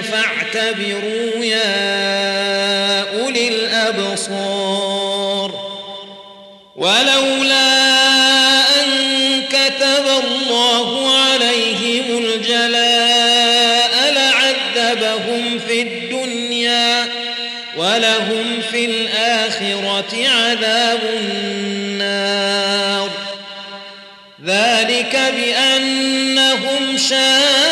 فاعتبروا يا أولي الأبصار. ولولا أن كتب الله عليهم الجلاء لعذبهم في الدنيا ولهم في الآخرة عذاب النار. ذلك بأنهم شاقوا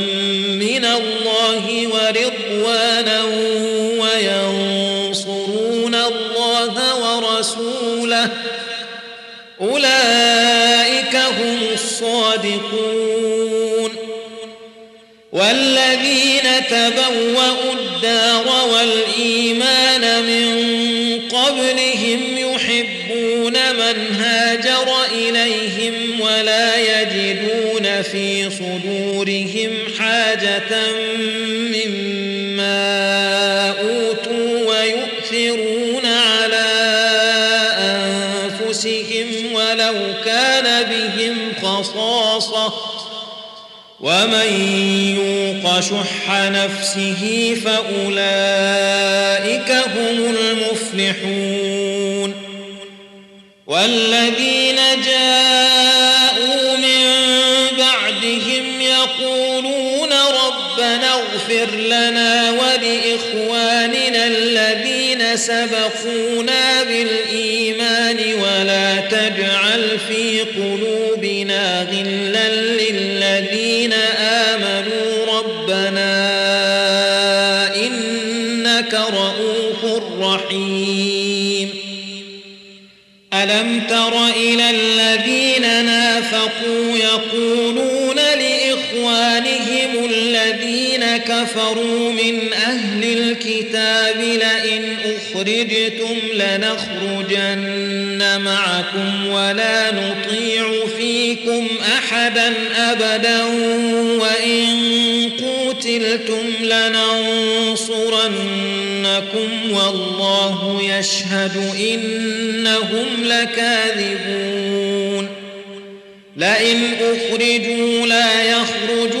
أولئك هم الصادقون. والذين تبوأوا الدار والإيمان من قبلهم يحبون من هاجر إليهم ولا يجدون في صدورهم حاجة مما بهم خصاصة ومن يوق شح نفسه فأولئك هم المفلحون. والذين جاءوا من بعدهم يقولون ربنا اغفر لنا ولإخواننا الذين سبقونا بالإيمان ولا تجعل في قلوبنا غلا للذين آمنوا. ربنا إنك رؤوف رحيم. ألم تر إلى الذين نافقوا يقولون لإخوانهم إخوانهم الذين كفروا من أهل الكتاب لئن أخرجتم لنخرجن معكم ولا نطيع فيكم أحدا أبدا وإن قتلتم لننصرنكم والله يشهد إنهم لكاذبون لئن أخرجوا لا يخرجون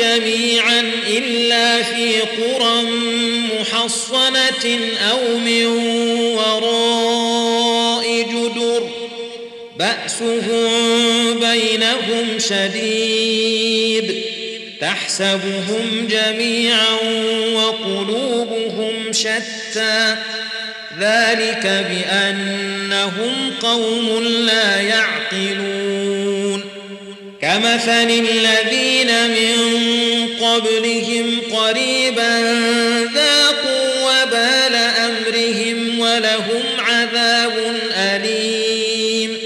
جميعا إلا في قرى محصنة أو من وراء جدر بأسهم بينهم شديد تحسبهم جميعا وقلوبهم شتى. ذلك بأنهم قوم لا يعقلون. كمثل الذين من قبلهم قريبا ذاقوا وبال أمرهم ولهم عذاب أليم.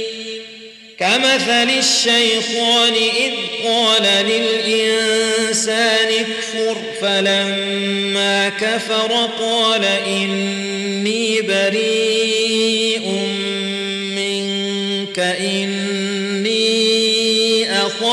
كمثل الشيطان إذ قال للإنسان اكفر فلما كفر قال إني بريء منك إني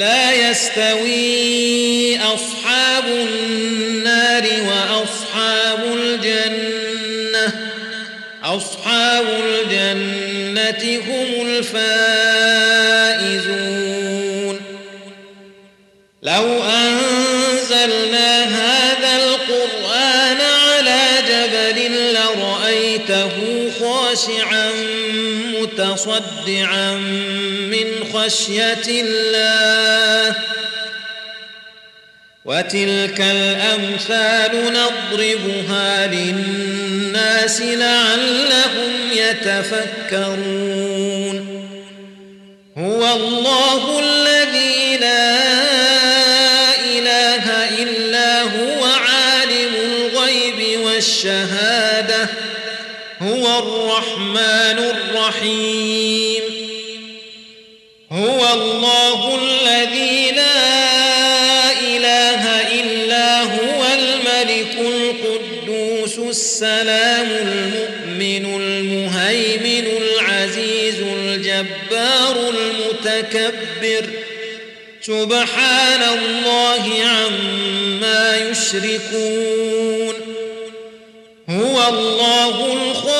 لا يستوي أصحاب النار وأصحاب الجنة. أصحاب الجنة هم الفائزون. لو أنزلنا هذا القرآن على جبل لرأيته خاشعا متصدعا من خشية الله. وتلك الأمثال نضربها للناس لعلهم يتفكرون. هو الله الذي لا إله إلا هو عالم الغيب والشهادة. هو الرحمن الرحيم. هو الله الذي لا إله إلا هو الملك القدوس السلام المؤمن المهيمن العزيز الجبار المتكبر. سبحان الله عما يشركون. هو الله الخالق